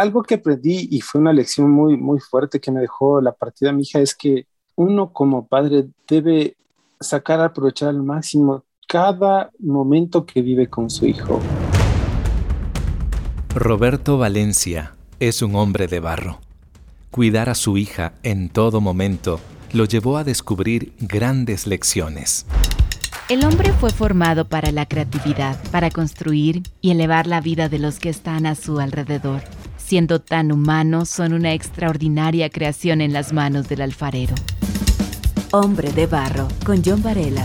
algo que aprendí y fue una lección muy, muy fuerte que me dejó la partida de mi hija es que uno como padre debe sacar, aprovechar al máximo cada momento que vive con su hijo. Roberto Valencia es un hombre de barro. Cuidar a su hija en todo momento lo llevó a descubrir grandes lecciones. El hombre fue formado para la creatividad, para construir y elevar la vida de los que están a su alrededor. Siendo tan humanos, son una extraordinaria creación en las manos del alfarero. Hombre de Barro, con John Varela.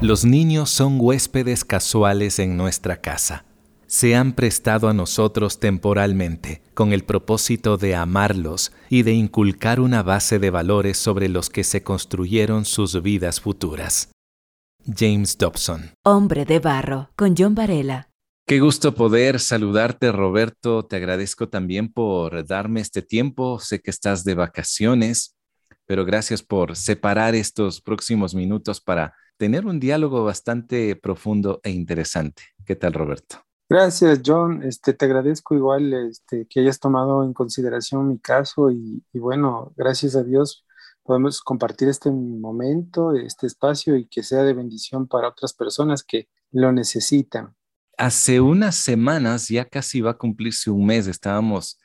Los niños son huéspedes casuales en nuestra casa. Se han prestado a nosotros temporalmente, con el propósito de amarlos y de inculcar una base de valores sobre los que se construyeron sus vidas futuras. James Dobson. Hombre de Barro, con John Varela. Qué gusto poder saludarte, Roberto. Te agradezco también por darme este tiempo. Sé que estás de vacaciones, pero gracias por separar estos próximos minutos para tener un diálogo bastante profundo e interesante. ¿Qué tal, Roberto? Gracias, John. Este, te agradezco igual este, que hayas tomado en consideración mi caso y, y, bueno, gracias a Dios podemos compartir este momento, este espacio y que sea de bendición para otras personas que lo necesitan. Hace unas semanas, ya casi va a cumplirse un mes, estábamos,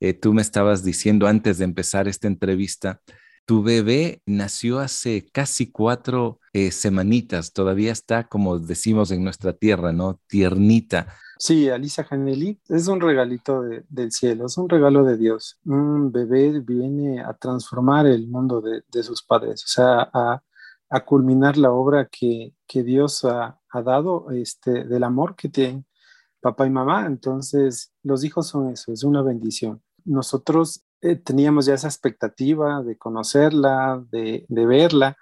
eh, tú me estabas diciendo antes de empezar esta entrevista, tu bebé nació hace casi cuatro eh, semanitas, todavía está, como decimos en nuestra tierra, ¿no? Tiernita. Sí, Alisa Janelli es un regalito del cielo, es un regalo de Dios. Un bebé viene a transformar el mundo de, sus padres, o sea, a, culminar la obra que, Dios ha, dado este, del amor que tienen papá y mamá. Entonces, los hijos son eso, es una bendición. Nosotros eh, teníamos ya esa expectativa de conocerla, de, verla,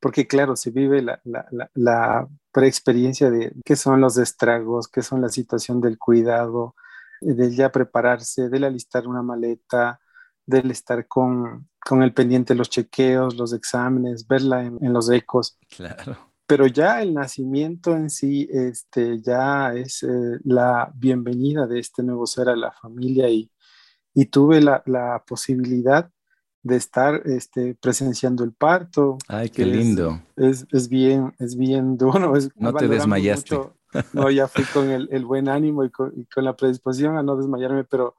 porque claro, se vive la, la, la, preexperiencia de qué son los estragos, qué son la situación del cuidado, del ya prepararse, del alistar una maleta, del estar con, con el pendiente los chequeos, los exámenes, verla en, los ecos. Claro. Pero ya el nacimiento en sí, este, ya es eh, la bienvenida de este nuevo ser a la familia y, y tuve la, la posibilidad de estar este, presenciando el parto. Ay, qué lindo. Es, es, bien, es bien duro. no te desmayaste. No, ya fui con el, el buen ánimo y con, la predisposición a no desmayarme, pero,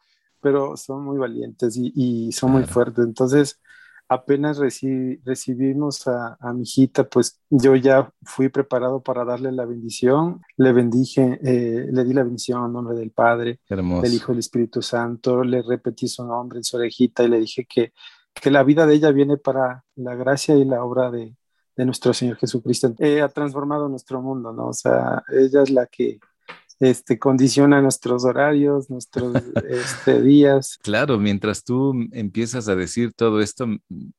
pero son muy valientes y, y son muy fuertes. Entonces, apenas recibimos a, mi hijita, pues yo ya fui preparado para darle la bendición. Le bendije, eh, le di la bendición en nombre del Padre, del Hijo y del Espíritu Santo. Le repetí su nombre en su orejita y le dije que, que la vida de ella viene para la gracia y la obra de, de nuestro Señor Jesucristo. Eh, ha transformado nuestro mundo, ¿no? O sea, ella es la que este, condiciona nuestros horarios, nuestros este, días. Claro, mientras tú empiezas a decir todo esto,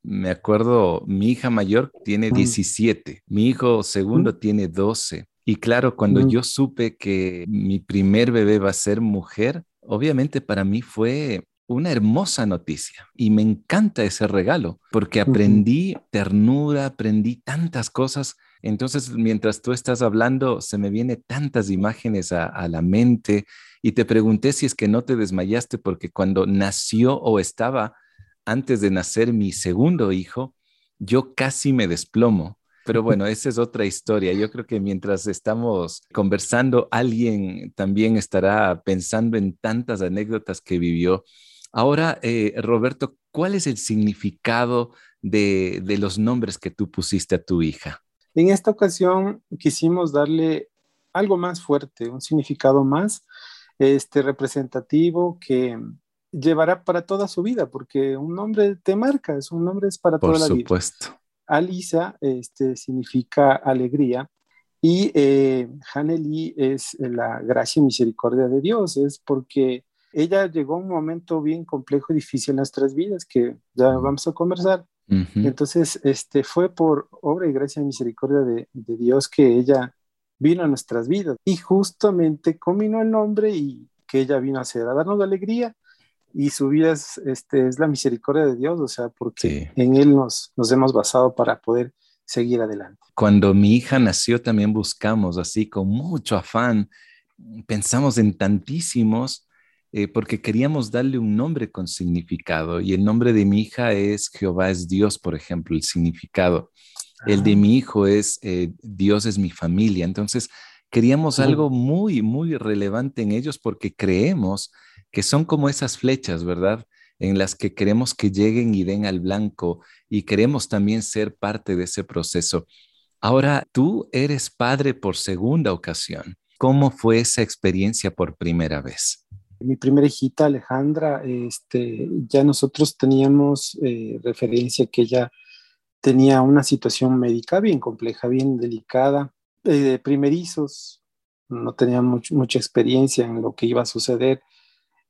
me acuerdo, mi hija mayor tiene 17, mi hijo segundo tiene 12. Y claro, cuando yo supe que mi primer bebé va a ser mujer, obviamente para mí fue una hermosa noticia y me encanta ese regalo porque aprendí ternura, aprendí tantas cosas entonces, mientras tú estás hablando, se me vienen tantas imágenes a, la mente y te pregunté si es que no te desmayaste porque cuando nació o estaba antes de nacer mi segundo hijo, yo casi me desplomo. Pero bueno, esa es otra historia. Yo creo que mientras estamos conversando, alguien también estará pensando en tantas anécdotas que vivió. Ahora, eh, Roberto, ¿cuál es el significado de los nombres que tú pusiste a tu hija? En esta ocasión quisimos darle algo más fuerte, un significado más este, representativo que llevará para toda su vida, porque un nombre te marca, es un nombre es para toda la vida. Por supuesto. Alisa este, significa alegría y eh, Haneli es la gracia y misericordia de Dios, es porque ella llegó a un momento bien complejo y difícil en nuestras vidas que ya vamos a conversar, entonces, este, fue por obra y gracia y misericordia de, Dios que ella vino a nuestras vidas. Y justamente combinó el nombre y que ella vino a hacer, a darnos alegría. Y su vida es, este, es la misericordia de Dios, o sea, porque en Él nos, nos hemos basado para poder seguir adelante. Cuando mi hija nació también buscamos así con mucho afán, pensamos en tantísimos eh, porque queríamos darle un nombre con significado y el nombre de mi hija es Jehová es Dios, por ejemplo, el significado. El de ah. mi hijo es eh, Dios es mi familia. Entonces, queríamos algo muy, muy relevante en ellos porque creemos que son como esas flechas, ¿verdad? En las que queremos que lleguen y den al blanco y queremos también ser parte de ese proceso. Ahora, tú eres padre por segunda ocasión. ¿Cómo fue esa experiencia por primera vez? Mi primera hijita, Alejandra, este, ya nosotros teníamos eh, referencia que ella tenía una situación médica bien compleja, bien delicada, eh, primerizos, no tenía mucha experiencia en lo que iba a suceder.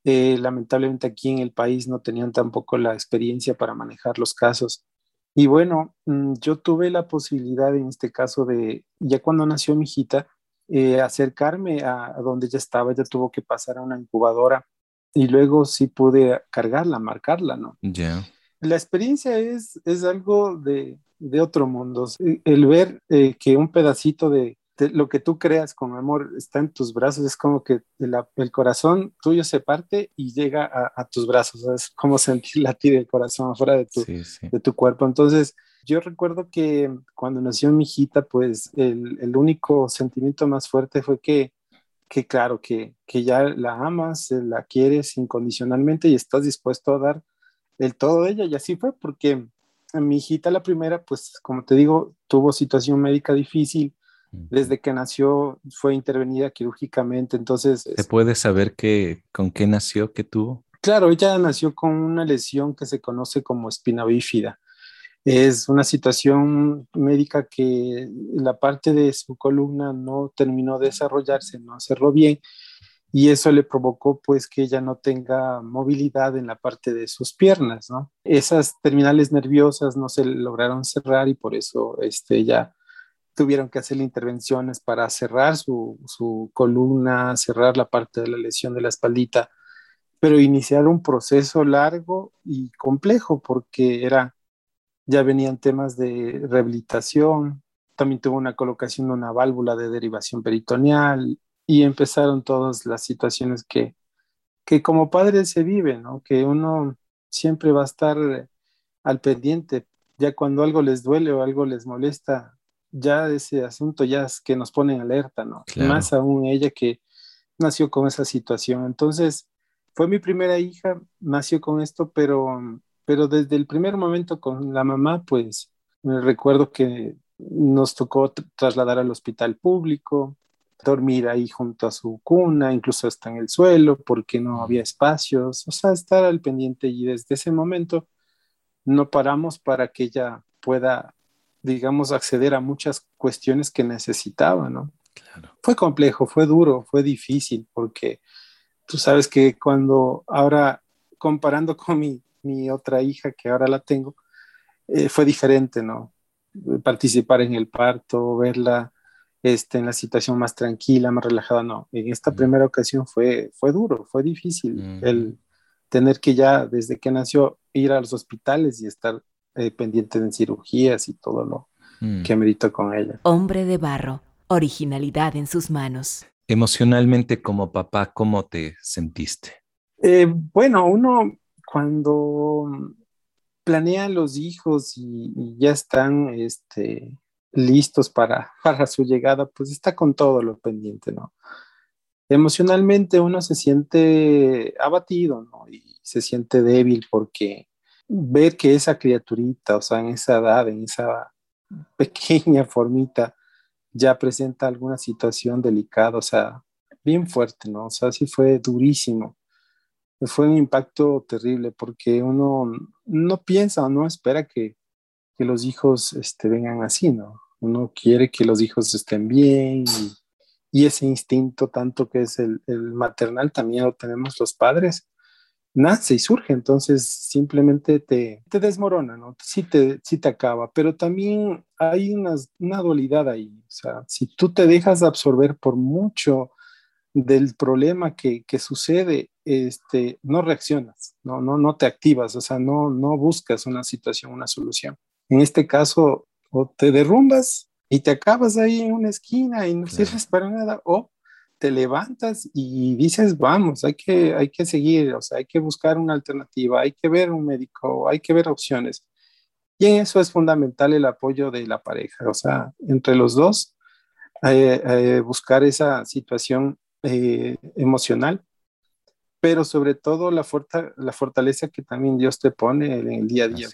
Eh, lamentablemente aquí en el país no tenían tampoco la experiencia para manejar los casos. Y bueno, mm, yo tuve la posibilidad en este caso de, ya cuando nació mi hijita, eh, acercarme a, donde ella estaba, ella tuvo que pasar a una incubadora y luego sí pude cargarla, marcarla, ¿no? Ya. La experiencia es, es algo de, de otro mundo. El ver eh, que un pedacito de, lo que tú creas con amor está en tus brazos, es como que el, corazón tuyo se parte y llega a, tus brazos, es como sentir latir el corazón afuera de tu, de tu cuerpo. Entonces, yo recuerdo que cuando nació mi hijita, pues el, el único sentimiento más fuerte fue que, que claro, que, que ya la amas, la quieres incondicionalmente y estás dispuesto a dar el todo de ella. Y así fue porque mi hijita, la primera, pues como te digo, tuvo situación médica difícil desde que nació fue intervenida quirúrgicamente, entonces... ¿Se puede saber que, con qué nació, qué tuvo? Claro, ella nació con una lesión que se conoce como espina bífida. Es una situación médica que la parte de su columna no terminó de desarrollarse, no cerró bien y eso le provocó pues que ella no tenga movilidad en la parte de sus piernas, ¿no? Esas terminales nerviosas no se lograron cerrar y por eso este, ella tuvieron que hacer intervenciones para cerrar su, columna, cerrar la parte de la lesión de la espaldita, pero iniciar un proceso largo y complejo porque era, ya venían temas de rehabilitación, también tuvo una colocación de una válvula de derivación peritoneal y empezaron todas las situaciones que, que como padre se viven, ¿no? que uno siempre va a estar al pendiente, ya cuando algo les duele o algo les molesta, ya ese asunto ya es que nos pone en alerta, ¿no? Más aún ella que nació con esa situación. Entonces, fue mi primera hija, nació con esto, pero, pero desde el primer momento con la mamá, pues me recuerdo que nos tocó trasladar al hospital público, dormir ahí junto a su cuna, incluso hasta en el suelo, porque no había espacios, o sea, estar al pendiente y desde ese momento no paramos para que ella pueda digamos, acceder a muchas cuestiones que necesitaba, ¿no? Claro. Fue complejo, fue duro, fue difícil, porque tú sabes que cuando ahora, comparando con mi, mi otra hija, que ahora la tengo, eh, fue diferente, ¿no? Participar en el parto, verla este, en la situación más tranquila, más relajada, no. En esta primera ocasión fue, fue duro, fue difícil el tener que ya, desde que nació, ir a los hospitales y estar eh, pendiente de cirugías y todo lo mm. que amerito con ella. Hombre de barro, originalidad en sus manos. Emocionalmente como papá, ¿cómo te sentiste? Eh, bueno, uno cuando planea los hijos y, ya están este, listos para, para su llegada, pues está con todo lo pendiente, ¿no? Emocionalmente uno se siente abatido, ¿no? Y se siente débil porque ver que esa criaturita, o sea, en esa edad, en esa pequeña formita, ya presenta alguna situación delicada, o sea, bien fuerte, ¿no? O sea, sí fue durísimo. Fue un impacto terrible porque uno no piensa o no espera que, que los hijos este, vengan así, ¿no? Uno quiere que los hijos estén bien y, ese instinto tanto que es el, el maternal también lo tenemos los padres nace y surge, entonces simplemente te, te desmorona, ¿no? Sí te, sí te acaba, pero también hay una, una dualidad ahí, o sea, si tú te dejas absorber por mucho del problema que, que sucede, este, no reaccionas, no, no, no te activas, o sea, no, no buscas una situación, una solución. En este caso, o te derrumbas y te acabas ahí en una esquina y no sirves para nada, o te levantas y dices, vamos, hay que, hay que seguir, o sea, hay que buscar una alternativa, hay que ver un médico, hay que ver opciones. Y en eso es fundamental el apoyo de la pareja, o sea, entre los dos, eh, eh, buscar esa situación eh, emocional, pero sobre todo la, la fortaleza que también Dios te pone en el día a día.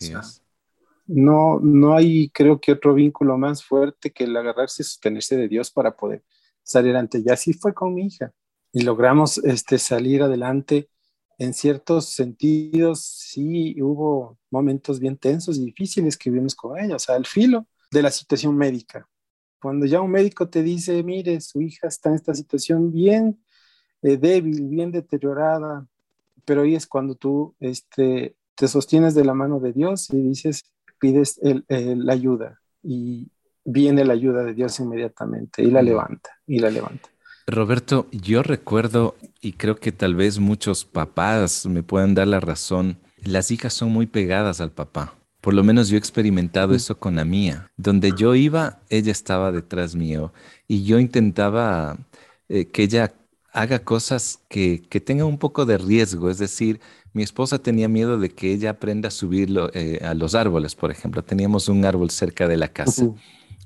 no, no hay, creo que otro vínculo más fuerte que el agarrarse y sostenerse de Dios para poder salir adelante. Y así fue con mi hija. Y logramos este, salir adelante. En ciertos sentidos, sí hubo momentos bien tensos y difíciles que vivimos con ella, o sea, al filo de la situación médica. Cuando ya un médico te dice, mire, su hija está en esta situación bien eh, débil, bien deteriorada, pero ahí es cuando tú este, te sostienes de la mano de Dios y dices, pides la ayuda. Y viene la ayuda de Dios inmediatamente y la levanta, y la levanta. Roberto, yo recuerdo, y creo que tal vez muchos papás me puedan dar la razón, las hijas son muy pegadas al papá. Por lo menos yo he experimentado eso con la mía. Donde yo iba, ella estaba detrás mío y yo intentaba eh, que ella haga cosas que, que tengan un poco de riesgo. Es decir, mi esposa tenía miedo de que ella aprenda a subirlo eh, a los árboles, por ejemplo. Teníamos un árbol cerca de la casa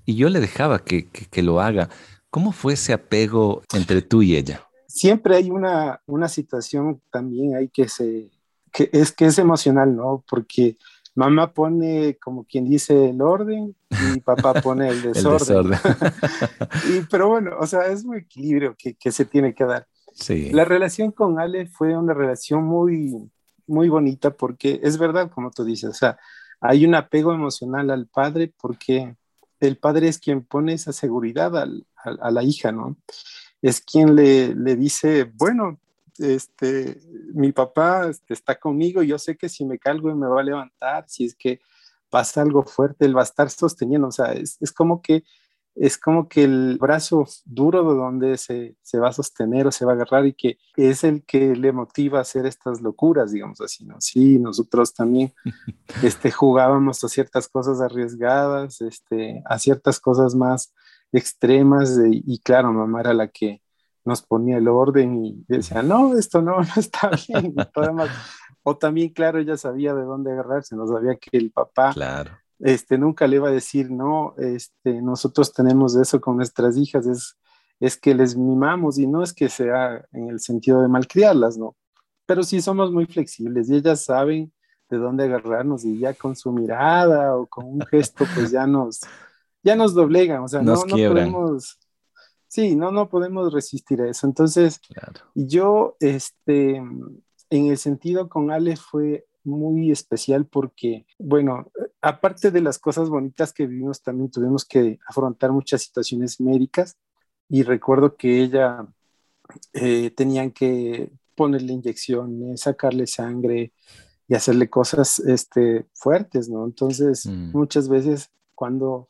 y yo le dejaba que, que, lo haga. ¿Cómo fue ese apego entre tú y ella? Siempre hay una, una situación también ahí que, se, que, es, que es emocional, ¿no? Porque mamá pone, como quien dice, el orden y papá pone el desorden. y, pero bueno, o sea, es un equilibrio que, que se tiene que dar. Sí. La relación con Ale fue una relación muy, muy bonita porque es verdad, como tú dices, o sea, hay un apego emocional al padre porque el padre es quien pone esa seguridad a la hija, ¿no? Es quien le, le, dice, bueno, este, mi papá este, está conmigo, yo sé que si me calgo me va a levantar, si es que pasa algo fuerte, él va a estar sosteniendo, o sea, es, es como que es como que el brazo duro de donde se, se, va a sostener o se va a agarrar y que es el que le motiva a hacer estas locuras, digamos así, ¿no? Sí, nosotros también este, jugábamos a ciertas cosas arriesgadas, este, a ciertas cosas más extremas y claro, mamá era la que nos ponía el orden y decía, no, esto no, no está bien. O también, claro, ella sabía de dónde agarrarse, no sabía que el papá claro este, nunca le iba a decir, no, este, nosotros tenemos eso con nuestras hijas, es, es que les mimamos y no es que sea en el sentido de malcriarlas, ¿no? Pero sí somos muy flexibles y ellas saben de dónde agarrarnos y ya con su mirada o con un gesto pues ya nos, ya nos doblegan, o sea, no, no, podemos, sí, no, no podemos resistir a eso. Entonces, yo, este, en el sentido con Ale fue muy especial porque, bueno, aparte de las cosas bonitas que vivimos, también tuvimos que afrontar muchas situaciones médicas y recuerdo que ella eh, tenían que ponerle inyecciones, sacarle sangre y hacerle cosas este, fuertes, ¿no? Entonces, mm. muchas veces cuando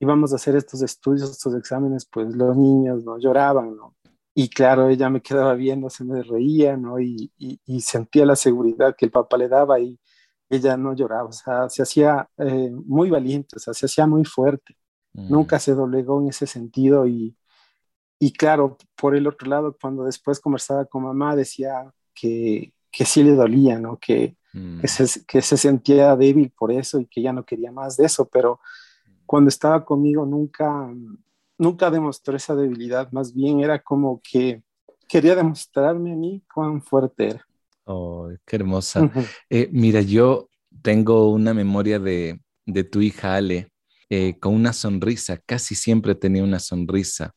íbamos a hacer estos estudios, estos exámenes, pues los niños no lloraban, ¿no? Y claro, ella me quedaba viendo, se me reía, ¿no? Y, y, sentía la seguridad que el papá le daba y ella no lloraba, o sea, se hacía eh, muy valiente, o sea, se hacía muy fuerte. Mm. Nunca se doblegó en ese sentido y, y claro, por el otro lado, cuando después conversaba con mamá, decía que, que sí le dolía, ¿no? Que, mm. que, se, que se sentía débil por eso y que ya no quería más de eso, pero cuando estaba conmigo nunca, nunca demostró esa debilidad, más bien era como que quería demostrarme a mí cuán fuerte era. Oh, qué hermosa. Eh, mira, yo tengo una memoria de, de tu hija Ale eh, con una sonrisa, casi siempre tenía una sonrisa.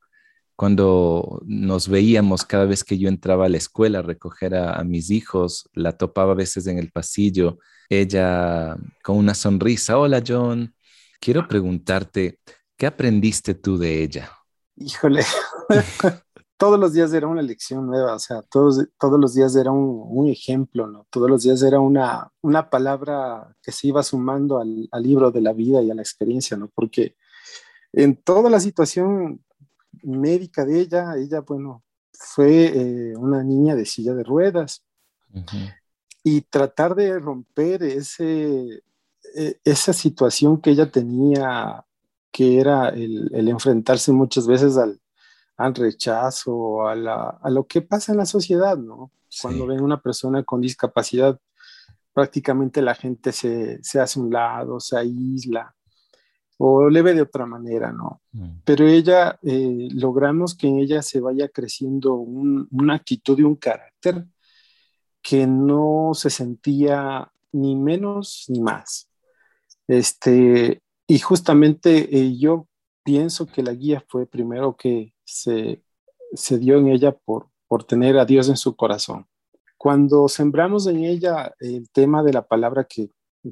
Cuando nos veíamos cada vez que yo entraba a la escuela a recoger a, a mis hijos, la topaba a veces en el pasillo, ella con una sonrisa, hola John, quiero preguntarte, ¿Qué aprendiste tú de ella? Híjole, todos los días era una lección nueva, o sea, todos, todos los días era un, ejemplo, ¿no? Todos los días era una, una palabra que se iba sumando al, libro de la vida y a la experiencia, ¿no? Porque en toda la situación médica de ella, ella, bueno, fue eh, una niña de silla de ruedas. Y tratar de romper ese, esa situación que ella tenía que era el, enfrentarse muchas veces al, al rechazo, a, a, lo que pasa en la sociedad, ¿no? Cuando ven una persona con discapacidad, prácticamente la gente se, se, hace un lado, se aísla o le ve de otra manera, ¿no? Mm. Pero ella, eh, logramos que en ella se vaya creciendo una actitud y un carácter que no se sentía ni menos ni más. Este, y justamente eh, yo pienso que la guía fue primero que se, se dio en ella por, por tener a Dios en su corazón. Cuando sembramos en ella el tema de la palabra que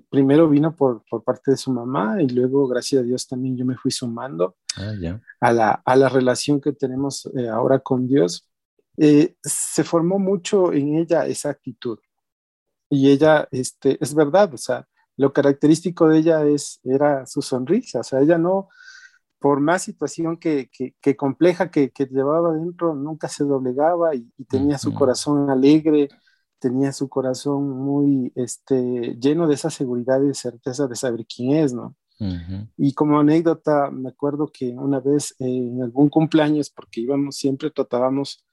primero vino por, por parte de su mamá y luego, gracias a Dios, también yo me fui sumando ah, a, la, a, la, relación que tenemos eh, ahora con Dios, eh, se formó mucho en ella esa actitud. Y ella, este, es verdad, o sea, lo característico de ella es, era su sonrisa, o sea, ella no, por más situación que, que, compleja que, que, llevaba dentro, nunca se doblegaba y, tenía su corazón alegre, tenía su corazón muy este, lleno de esa seguridad y certeza de saber quién es, ¿no? Y como anécdota, me acuerdo que una vez eh, en algún cumpleaños, porque íbamos, siempre tratábamos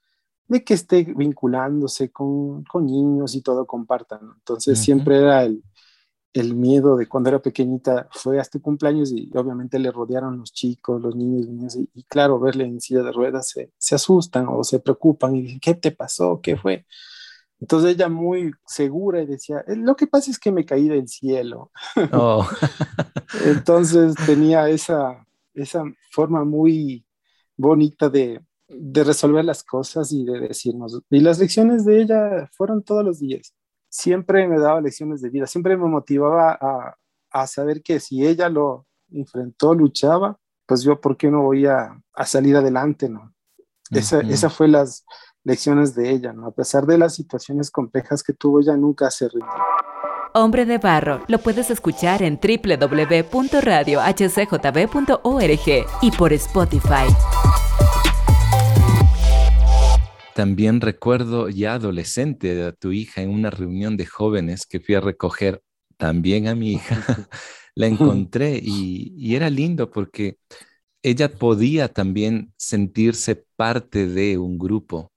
de que esté vinculándose con, con niños y todo compartan, ¿no? Entonces siempre era el, el miedo de cuando era pequeñita fue a este cumpleaños y obviamente le rodearon los chicos, los niños, niñas, y, claro, verle en silla de ruedas se, se, asustan o se preocupan y dicen, ¿qué te pasó? ¿Qué fue? Entonces ella muy segura y decía, eh, lo que pasa es que me caí del cielo. Oh. Entonces tenía esa, esa forma muy bonita de, de resolver las cosas y de decirnos. Y las lecciones de ella fueron todos los días siempre me daba lecciones de vida, siempre me motivaba a, a saber que si ella lo enfrentó, luchaba, pues yo, ¿por qué no voy a, a salir adelante, no? Esa, esa, fue las lecciones de ella, ¿no? A pesar de las situaciones complejas que tuvo, ella nunca se rindió. Hombre de Barro lo puedes escuchar en www.radiohcjb.org y por Spotify. También recuerdo ya adolescente a tu hija en una reunión de jóvenes que fui a recoger también a mi hija. la encontré y, era lindo porque ella podía también sentirse parte de un grupo.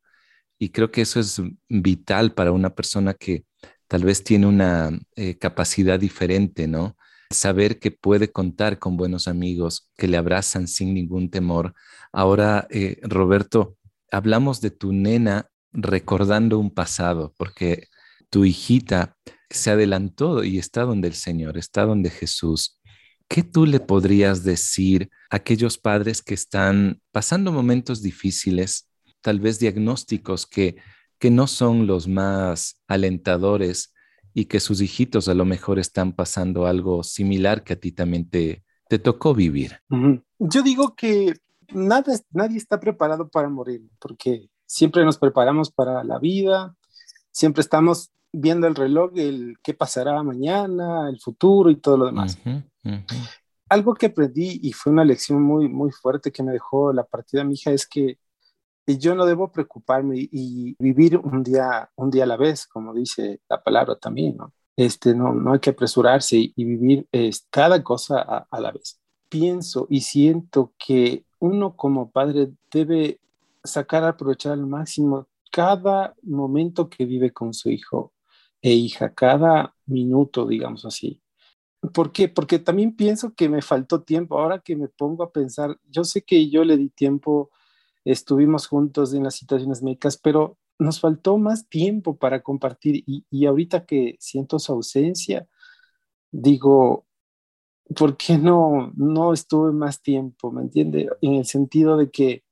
Y creo que eso es vital para una persona que tal vez tiene una eh, capacidad diferente, ¿no? Saber que puede contar con buenos amigos que le abrazan sin ningún temor. Ahora, eh, Roberto, hablamos de tu nena recordando un pasado, porque tu hijita se adelantó y está donde el Señor, está donde Jesús. ¿Qué tú le podrías decir a aquellos padres que están pasando momentos difíciles, tal vez diagnósticos que, que no son los más alentadores y que sus hijitos a lo mejor están pasando algo similar que a ti también te, te tocó vivir? Yo digo que nada, nadie está preparado para morir, porque siempre nos preparamos para la vida, siempre estamos viendo el reloj, el qué pasará mañana, el futuro y todo lo demás. Algo que aprendí y fue una lección muy, muy fuerte que me dejó la partida de mi hija es que yo no debo preocuparme y, vivir un día, un día a la vez, como dice la palabra también, ¿no? Este, no, no hay que apresurarse y, vivir cada cosa a, a la vez. Pienso y siento que uno como padre debe sacar, aprovechar al máximo cada momento que vive con su hijo e hija, cada minuto, digamos así. ¿Por qué? Porque también pienso que me faltó tiempo. Ahora que me pongo a pensar, yo sé que yo le di tiempo, estuvimos juntos en las situaciones médicas, pero nos faltó más tiempo para compartir y, y ahorita que siento su ausencia, digo, ¿por qué no, no estuve más tiempo? ¿Me entiende? En el sentido de que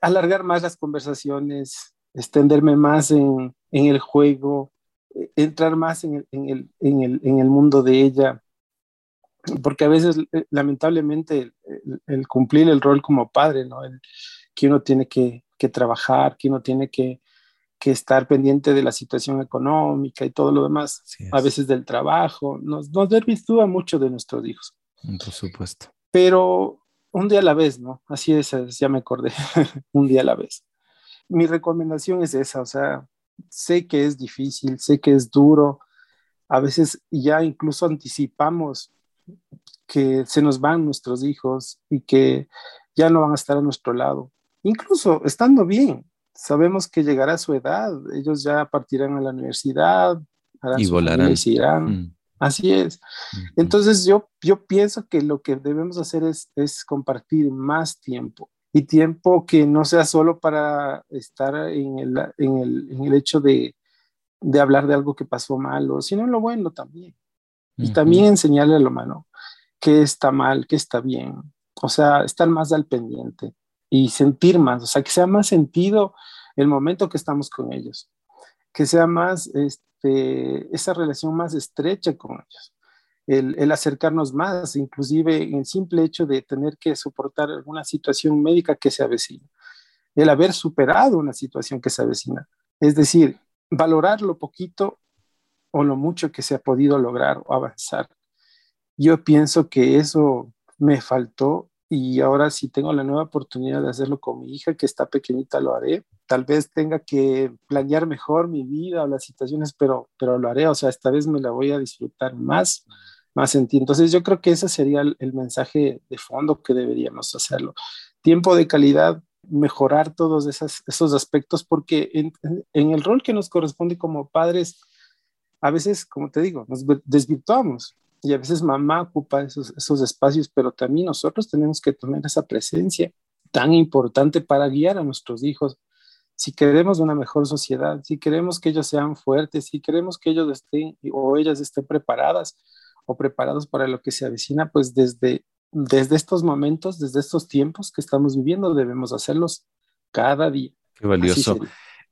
alargar más las conversaciones, extenderme más en, en el juego, eh, entrar más en el, en, el, en, el, en el, mundo de ella, porque a veces, eh, lamentablemente, el, cumplir el rol como padre, ¿no? que uno tiene que, que trabajar, que uno tiene que, que estar pendiente de la situación económica y todo lo demás, a veces del trabajo, nos, nos desvirtúa mucho de nuestros hijos. Por supuesto. Pero un día a la vez, ¿no? Así es, ya me acordé, un día a la vez. Mi recomendación es esa, o sea, sé que es difícil, sé que es duro, a veces ya incluso anticipamos que se nos van nuestros hijos y que ya no van a estar a nuestro lado, incluso estando bien, sabemos que llegará su edad, ellos ya partirán a la universidad, harán y volarán. Y irán. Mm. Así es. Entonces yo, yo pienso que lo que debemos hacer es, es compartir más tiempo y tiempo que no sea solo para estar en el, en el, en el hecho de, de, hablar de algo que pasó malo, sino en lo bueno también. Y también enseñarle a lo malo qué está mal, qué está bien. O sea, estar más al pendiente y sentir más, o sea, que sea más sentido el momento que estamos con ellos, que sea más este, esa relación más estrecha con ellos, el, el, acercarnos más, inclusive en simple hecho de tener que soportar alguna situación médica que se avecina, el haber superado una situación que se avecina, es decir, valorar lo poquito o lo mucho que se ha podido lograr o avanzar. Yo pienso que eso me faltó y ahora si tengo la nueva oportunidad de hacerlo con mi hija, que está pequeñita, lo haré. Tal vez tenga que planear mejor mi vida o las situaciones, pero, pero lo haré. O sea, esta vez me la voy a disfrutar más, más en ti. Entonces yo creo que ese sería el, mensaje de fondo que deberíamos hacerlo. Tiempo de calidad, mejorar todos esos, aspectos, porque en, en el rol que nos corresponde como padres, a veces, como te digo, nos desvirtuamos y a veces mamá ocupa esos, esos espacios, pero también nosotros tenemos que tener esa presencia tan importante para guiar a nuestros hijos. Si queremos una mejor sociedad, si queremos que ellos sean fuertes, si queremos que ellos estén o ellas estén preparadas o preparados para lo que se avecina, pues desde, desde estos momentos, desde estos tiempos que estamos viviendo, debemos hacerlos cada día. Qué valioso.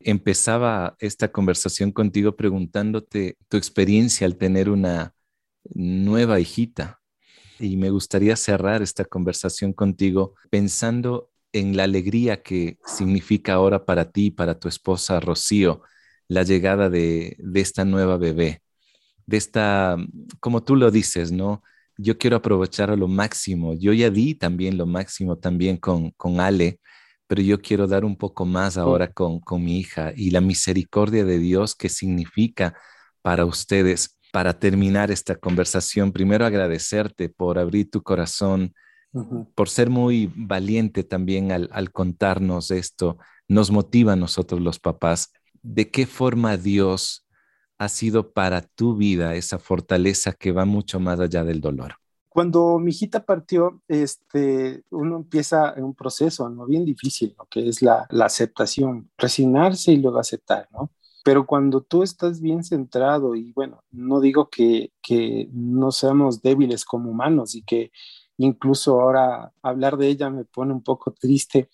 Empezaba esta conversación contigo preguntándote tu experiencia al tener una, nueva hijita. Y me gustaría cerrar esta conversación contigo pensando en la alegría que significa ahora para ti y para tu esposa Rocío la llegada de, esta nueva bebé, de esta, como tú lo dices, ¿no? Yo quiero aprovechar a lo máximo. Yo ya di también lo máximo también con, con Ale, pero yo quiero dar un poco más ahora con, con mi hija y la misericordia de Dios que significa para ustedes para terminar esta conversación, primero agradecerte por abrir tu corazón, por ser muy valiente también al, contarnos esto. Nos motiva a nosotros los papás. ¿De qué forma Dios ha sido para tu vida esa fortaleza que va mucho más allá del dolor? Cuando mi hijita partió, este, uno empieza un proceso ¿no? bien difícil, ¿no? que es la, la aceptación, resignarse y luego aceptar, ¿no? Pero cuando tú estás bien centrado, y bueno, no digo que, que no seamos débiles como humanos y que incluso ahora hablar de ella me pone un poco triste.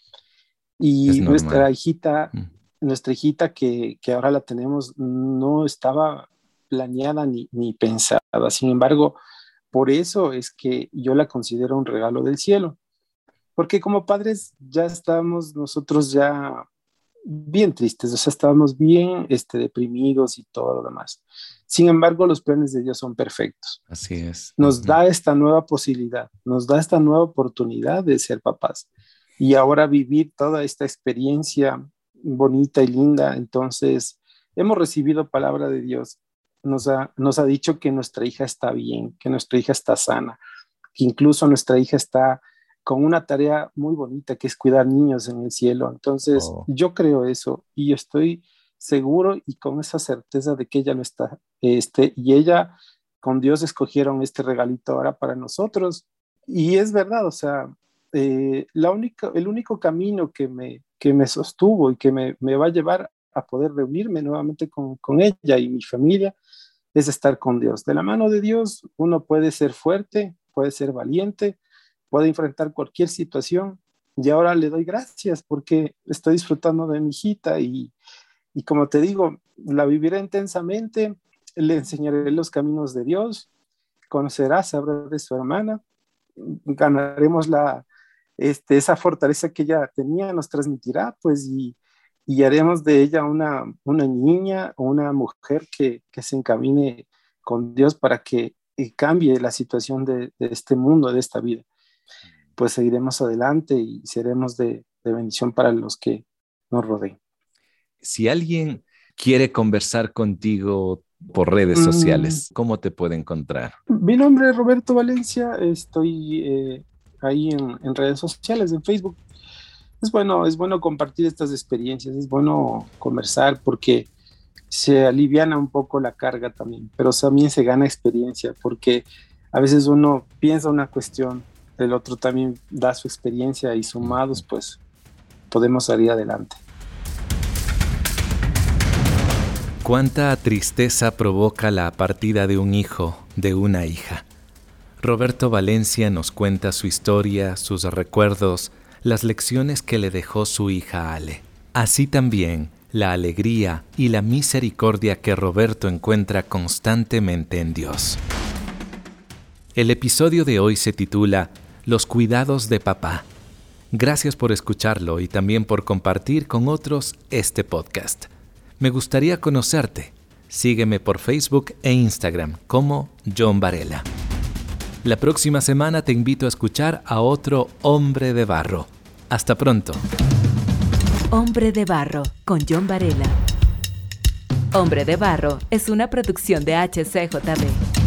Y nuestra hijita, mm. nuestra hijita que, que, ahora la tenemos, no estaba planeada ni, ni pensada. Sin embargo, por eso es que yo la considero un regalo del cielo. Porque como padres ya estamos nosotros ya bien tristes, o sea, estábamos bien este, deprimidos y todo lo demás. Sin embargo, los planes de Dios son perfectos. Así es. Nos da esta nueva posibilidad, nos da esta nueva oportunidad de ser papás y ahora vivir toda esta experiencia bonita y linda. Entonces, hemos recibido palabra de Dios. Nos ha, nos ha dicho que nuestra hija está bien, que nuestra hija está sana, que incluso nuestra hija está con una tarea muy bonita que es cuidar niños en el cielo. Entonces, oh. yo creo eso y estoy seguro y con esa certeza de que ella no está, este, y ella con Dios escogieron este regalito ahora para nosotros. Y es verdad, o sea, eh, la única, el único camino que me, que me sostuvo y que me, me va a llevar a poder reunirme nuevamente con, con ella y mi familia es estar con Dios. De la mano de Dios uno puede ser fuerte, puede ser valiente, puede enfrentar cualquier situación. Y ahora le doy gracias porque estoy disfrutando de mi hijita y, y como te digo, la viviré intensamente, le enseñaré los caminos de Dios, conocerá, sabrá de su hermana, ganaremos la, este, esa fortaleza que ella tenía, nos transmitirá, pues, y, y haremos de ella una, una niña o una mujer que, que, se encamine con Dios para que cambie la situación de, de, este mundo, de esta vida pues seguiremos adelante y seremos de, bendición para los que nos rodeen. Si alguien quiere conversar contigo por redes sociales, mm. ¿cómo te puede encontrar? Mi nombre es Roberto Valencia, estoy eh, ahí en, redes sociales, en Facebook. es bueno, es bueno compartir estas experiencias, es bueno conversar porque se aliviana un poco la carga también, pero también se gana experiencia porque a veces uno piensa una cuestión, el otro también da su experiencia y sumados pues podemos salir adelante. ¿Cuánta tristeza provoca la partida de un hijo, de una hija? Roberto Valencia nos cuenta su historia, sus recuerdos, las lecciones que le dejó su hija Ale. Así también la alegría y la misericordia que Roberto encuentra constantemente en Dios. El episodio de hoy se titula Los cuidados de papá. Gracias por escucharlo y también por compartir con otros este podcast. Me gustaría conocerte. Sígueme por Facebook e Instagram como John Varela. La próxima semana te invito a escuchar a otro hombre de barro. Hasta pronto. Hombre de barro con John Varela. Hombre de barro es una producción de HCJB.